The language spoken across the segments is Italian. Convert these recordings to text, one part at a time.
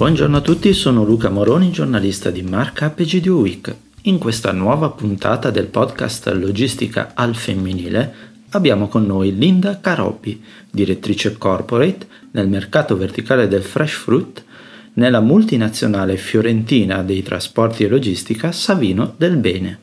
Buongiorno a tutti, sono Luca Moroni, giornalista di Marca PGDU Week. In questa nuova puntata del podcast Logistica al femminile abbiamo con noi Linda Carobbi, direttrice corporate nel mercato verticale del fresh fruit nella multinazionale fiorentina dei trasporti e logistica Savino del Bene.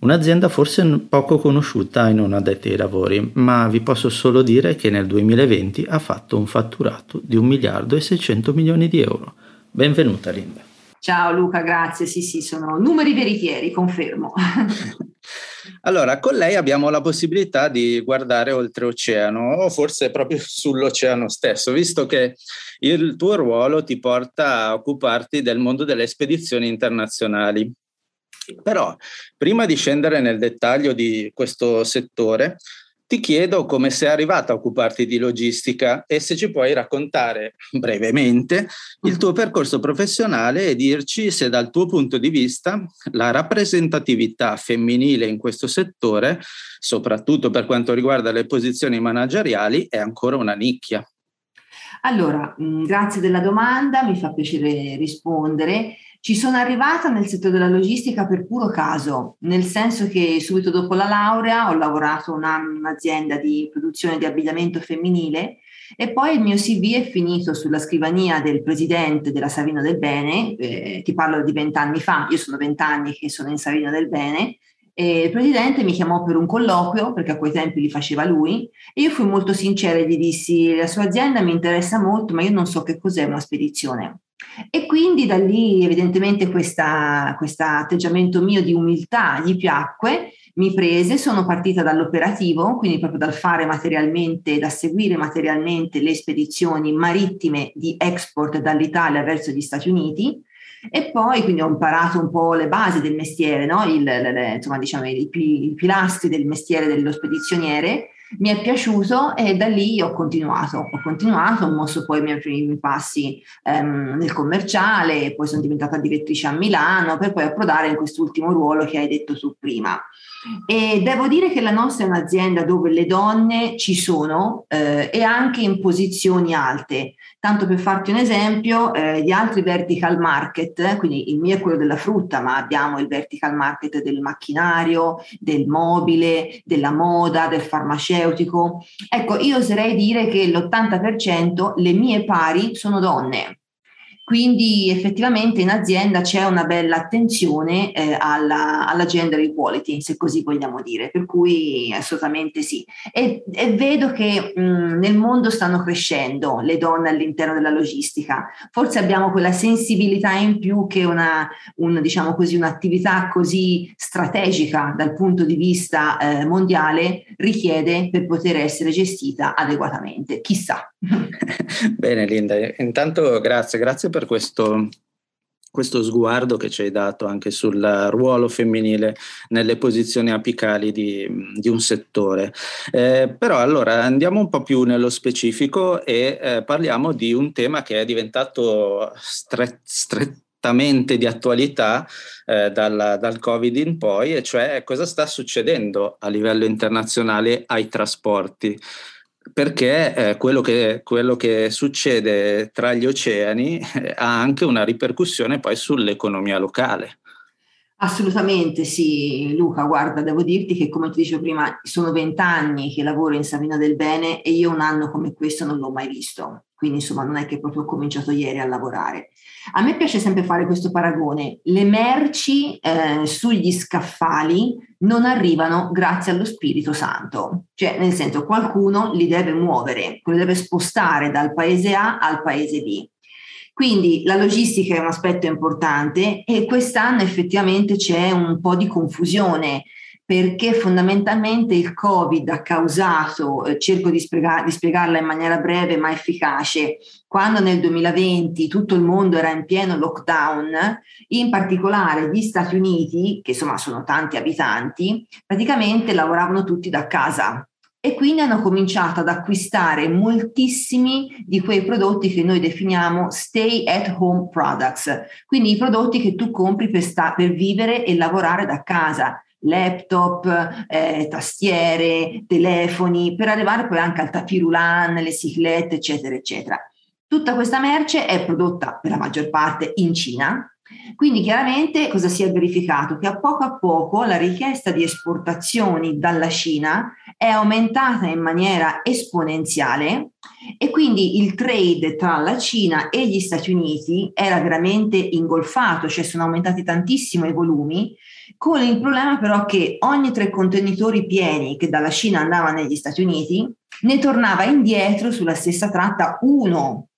Un'azienda forse poco conosciuta ai non addetti ai lavori, ma vi posso solo dire che nel 2020 ha fatto un fatturato di 1 miliardo e 600 milioni di euro. Benvenuta Linda. Ciao Luca, grazie. Sì, sì, sono numeri veritieri, confermo. allora, con lei abbiamo la possibilità di guardare oltreoceano o forse proprio sull'oceano stesso, visto che il tuo ruolo ti porta a occuparti del mondo delle spedizioni internazionali. Però, prima di scendere nel dettaglio di questo settore, ti chiedo come sei arrivata a occuparti di logistica e se ci puoi raccontare brevemente il tuo percorso professionale e dirci se dal tuo punto di vista la rappresentatività femminile in questo settore, soprattutto per quanto riguarda le posizioni manageriali, è ancora una nicchia. Allora, mm, grazie della domanda, mi fa piacere rispondere. Ci sono arrivata nel settore della logistica per puro caso, nel senso che subito dopo la laurea ho lavorato un anno in un'azienda di produzione di abbigliamento femminile e poi il mio CV è finito sulla scrivania del presidente della Savino del Bene, eh, ti parlo di vent'anni fa, io sono vent'anni che sono in Savino del Bene, e il presidente mi chiamò per un colloquio, perché a quei tempi li faceva lui, e io fui molto sincera e gli dissi, la sua azienda mi interessa molto, ma io non so che cos'è una spedizione. E quindi da lì evidentemente questo atteggiamento mio di umiltà gli piacque, mi prese, sono partita dall'operativo, quindi proprio dal fare materialmente, da seguire materialmente le spedizioni marittime di export dall'Italia verso gli Stati Uniti e poi quindi ho imparato un po' le basi del mestiere, no? Il, le, insomma, diciamo, i, i pilastri del mestiere dello spedizioniere mi è piaciuto e da lì ho continuato, ho continuato, ho mosso poi i miei primi passi ehm, nel commerciale, poi sono diventata direttrice a Milano per poi approdare in quest'ultimo ruolo che hai detto tu prima. E devo dire che la nostra è un'azienda dove le donne ci sono eh, e anche in posizioni alte. Tanto per farti un esempio, eh, gli altri vertical market, quindi il mio è quello della frutta, ma abbiamo il vertical market del macchinario, del mobile, della moda, del farmaceutico. Ecco, io oserei dire che l'80% le mie pari sono donne. Quindi effettivamente in azienda c'è una bella attenzione eh, alla, alla, gender equality, se così vogliamo dire, per cui assolutamente sì. E, e vedo che mh, nel mondo stanno crescendo le donne all'interno della logistica. Forse abbiamo quella sensibilità in più che una, un, diciamo così, un'attività così strategica dal punto di vista eh, mondiale richiede per poter essere gestita adeguatamente. Chissà. Bene Linda, intanto grazie, grazie per questo, questo sguardo che ci hai dato anche sul ruolo femminile nelle posizioni apicali di, di un settore. Eh, però allora andiamo un po' più nello specifico e eh, parliamo di un tema che è diventato stret, strettamente di attualità eh, dal, dal Covid in poi, e cioè cosa sta succedendo a livello internazionale ai trasporti perché eh, quello, che, quello, che, succede tra gli oceani eh, ha anche una ripercussione poi sull'economia locale. Assolutamente sì, Luca, guarda, devo dirti che come ti dicevo prima, sono vent'anni che lavoro in Savino del Bene e io un anno come questo non l'ho mai visto, quindi insomma non è che proprio ho cominciato ieri a lavorare. A me piace sempre fare questo paragone, le merci eh, sugli scaffali non arrivano grazie allo Spirito Santo, cioè nel senso qualcuno li deve muovere, li deve spostare dal paese A al paese B. Quindi la logistica è un aspetto importante e quest'anno effettivamente c'è un po' di confusione perché fondamentalmente il Covid ha causato, eh, cerco di, spiega, di, spiegarla in maniera breve ma efficace, quando nel 2020 tutto il mondo era in pieno lockdown, in particolare gli Stati Uniti, che insomma sono tanti abitanti, praticamente lavoravano tutti da casa. E quindi hanno cominciato ad acquistare moltissimi di quei prodotti che noi definiamo stay at home products, quindi i prodotti che tu compri per, sta- per vivere e lavorare da casa laptop, eh, tastiere, telefoni, per arrivare poi anche al tapirulan, le ciclette, eccetera, eccetera. Tutta questa merce è prodotta per la maggior parte in Cina, quindi chiaramente cosa si è verificato? Che a poco a poco la richiesta di esportazioni dalla Cina è aumentata in maniera esponenziale e quindi il trade tra la Cina e gli Stati Uniti era veramente ingolfato, cioè sono aumentati tantissimo i volumi, con il problema però che ogni tre contenitori pieni che dalla Cina andavano negli Stati Uniti ne tornava indietro sulla stessa tratta uno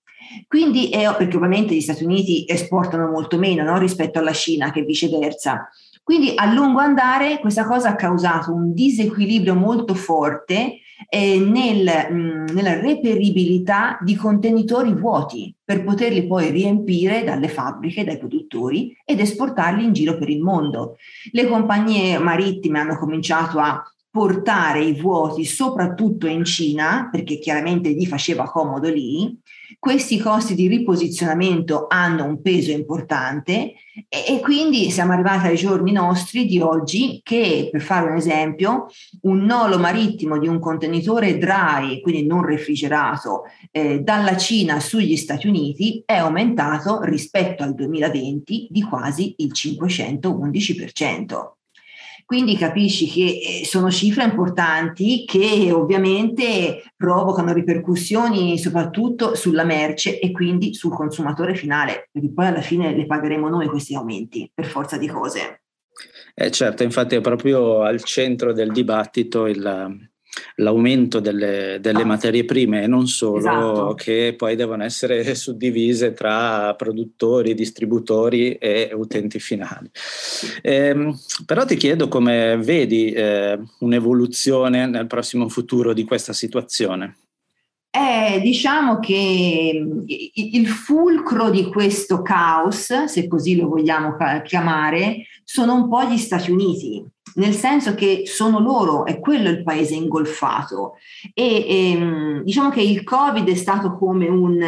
quindi, è, perché ovviamente gli Stati Uniti esportano molto meno no, rispetto alla Cina che viceversa. Quindi a lungo andare questa cosa ha causato un disequilibrio molto forte eh, nel, mh, nella reperibilità di contenitori vuoti per poterli poi riempire dalle fabbriche, dai produttori ed esportarli in giro per il mondo. Le compagnie marittime hanno cominciato a portare i vuoti soprattutto in Cina, perché chiaramente gli faceva comodo lì, questi costi di riposizionamento hanno un peso importante e, e, quindi siamo arrivati ai giorni nostri di oggi che, per fare un esempio, un nolo marittimo di un contenitore dry, quindi non refrigerato, eh, dalla Cina sugli Stati Uniti è aumentato rispetto al 2020 di quasi il 511%. Quindi capisci che eh, sono cifre importanti che ovviamente provocano ripercussioni soprattutto sulla merce e quindi sul consumatore finale, perché poi alla fine le pagheremo noi questi aumenti per forza di cose. Eh certo, infatti è proprio al centro del dibattito il, l'aumento delle, delle, materie prime e non solo, esatto. che poi devono essere suddivise tra produttori, distributori e utenti finali. Eh, però ti chiedo come vedi eh, un'evoluzione nel prossimo futuro di questa situazione. Eh, diciamo che il fulcro di questo caos, se così lo vogliamo chiamare, sono un po' gli Stati Uniti, nel senso che sono loro, è quello il paese ingolfato. E, e ehm, diciamo che il Covid è stato come un,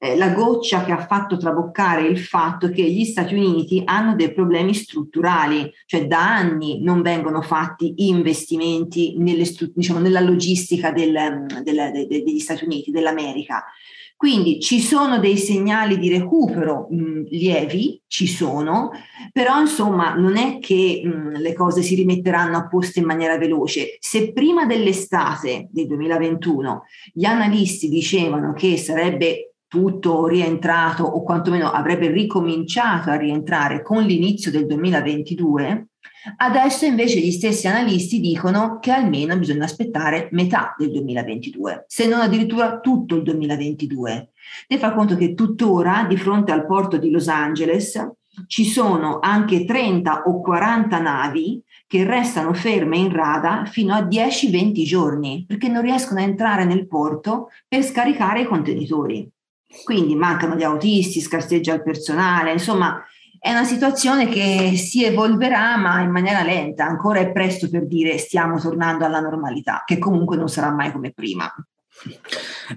eh, la goccia che ha fatto traboccare il fatto che gli Stati Uniti hanno dei problemi strutturali, cioè da anni non vengono fatti investimenti nelle, diciamo, nella logistica del, del, de, degli Stati Uniti, dell'America. Quindi ci sono dei segnali di recupero mh, lievi, ci sono, però insomma non è che mh, le cose si rimetteranno a posto in maniera veloce. Se prima dell'estate del 2021 gli analisti dicevano che sarebbe tutto rientrato o quantomeno avrebbe ricominciato a rientrare con l'inizio del 2022, Adesso invece gli stessi analisti dicono che almeno bisogna aspettare metà del 2022, se non addirittura tutto il 2022. Ne fa conto che tuttora di fronte al porto di Los Angeles ci sono anche 30 o 40 navi che restano ferme in rada fino a 10-20 giorni perché non riescono a entrare nel porto per scaricare i contenitori. Quindi mancano gli autisti, scarseggia il personale, insomma è una situazione che si evolverà ma in maniera lenta, ancora è presto per dire stiamo tornando alla normalità, che comunque non sarà mai come prima.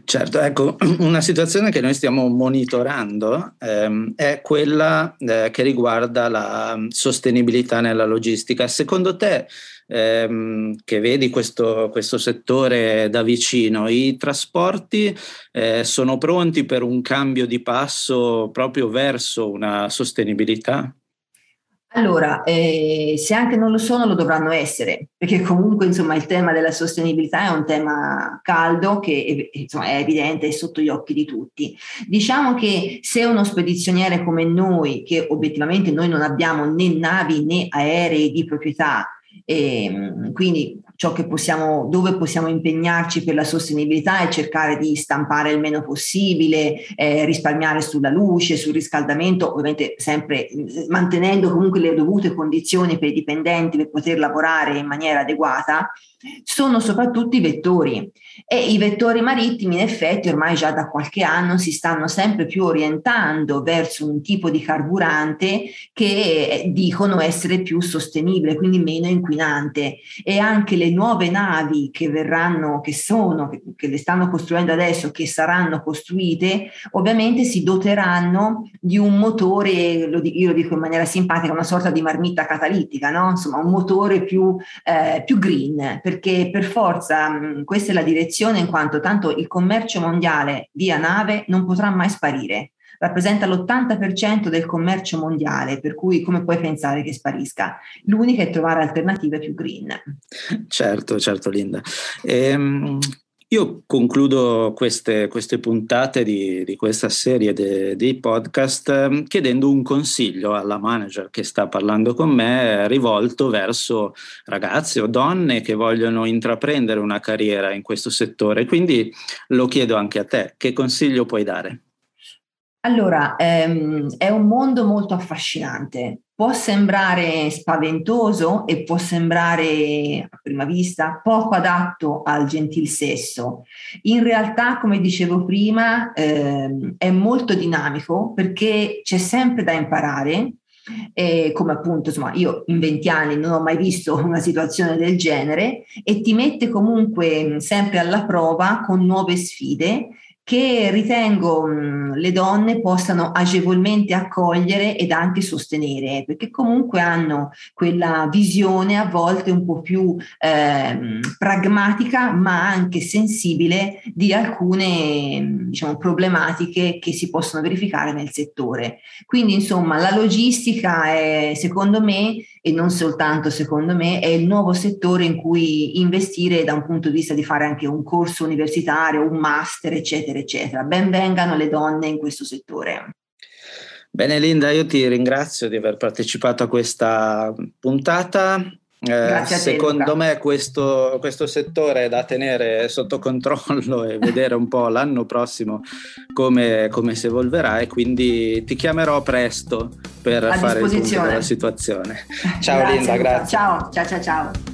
Certo, ecco, una situazione che noi stiamo monitorando ehm, è quella eh, che riguarda la sostenibilità nella logistica. Secondo te ehm, che vedi questo, questo, settore da vicino, i trasporti eh, sono pronti per un cambio di passo proprio verso una sostenibilità? Allora, eh, se anche non lo sono, lo dovranno essere, perché comunque insomma, il tema della sostenibilità è un tema caldo che insomma, è evidente e sotto gli occhi di tutti. Diciamo che se uno spedizioniere come noi, che obiettivamente noi non abbiamo né navi né aerei di proprietà, e, ehm, quindi ciò che possiamo, dove possiamo impegnarci per la sostenibilità è cercare di stampare il meno possibile, eh, risparmiare sulla luce, sul riscaldamento, ovviamente sempre eh, mantenendo comunque le dovute condizioni per i dipendenti per poter lavorare in maniera adeguata sono soprattutto i vettori e i vettori marittimi in effetti ormai già da qualche anno si stanno sempre più orientando verso un tipo di carburante che dicono essere più sostenibile, quindi meno inquinante e anche le nuove navi che verranno, che sono, che, che, le stanno costruendo adesso, che saranno costruite, ovviamente si doteranno di un motore, lo dico, io lo dico in maniera simpatica, una sorta di marmitta catalitica, no? insomma un motore più, eh, più green, perché per forza mh, questa è la direzione in quanto tanto il commercio mondiale via nave non potrà mai sparire rappresenta l'80% del commercio mondiale, per cui come puoi pensare che sparisca? L'unica è trovare alternative più green. Certo, certo Linda. Ehm, io concludo queste, queste puntate di, di, questa serie dei podcast ehm, chiedendo un consiglio alla manager che sta parlando con me rivolto verso ragazze o donne che vogliono intraprendere una carriera in questo settore. Quindi lo chiedo anche a te, che consiglio puoi dare? Allora, ehm, è un mondo molto affascinante. Può sembrare spaventoso e può sembrare a prima vista poco adatto al gentil sesso. In realtà, come dicevo prima, ehm, è molto dinamico perché c'è sempre da imparare. E come appunto, insomma, io in 20 anni non ho mai visto una situazione del genere e ti mette comunque sempre alla prova con nuove sfide che ritengo le donne possano agevolmente accogliere ed anche sostenere, perché comunque hanno quella visione a volte un po' più eh, pragmatica, ma anche sensibile di alcune diciamo, problematiche che si possono verificare nel settore. Quindi, insomma, la logistica è, secondo me, e non soltanto secondo me, è il nuovo settore in cui investire da un punto di vista di fare anche un corso universitario, un master, eccetera, eccetera. Ben vengano le donne in questo settore. Bene Linda, io ti ringrazio di aver partecipato a questa puntata eh, secondo me questo, questo, settore è da tenere sotto controllo e vedere un po' l'anno prossimo come, come si evolverà e quindi ti chiamerò presto per A fare il punto della situazione. Ciao grazie, Linda, grazie. Ciao, ciao, ciao, ciao.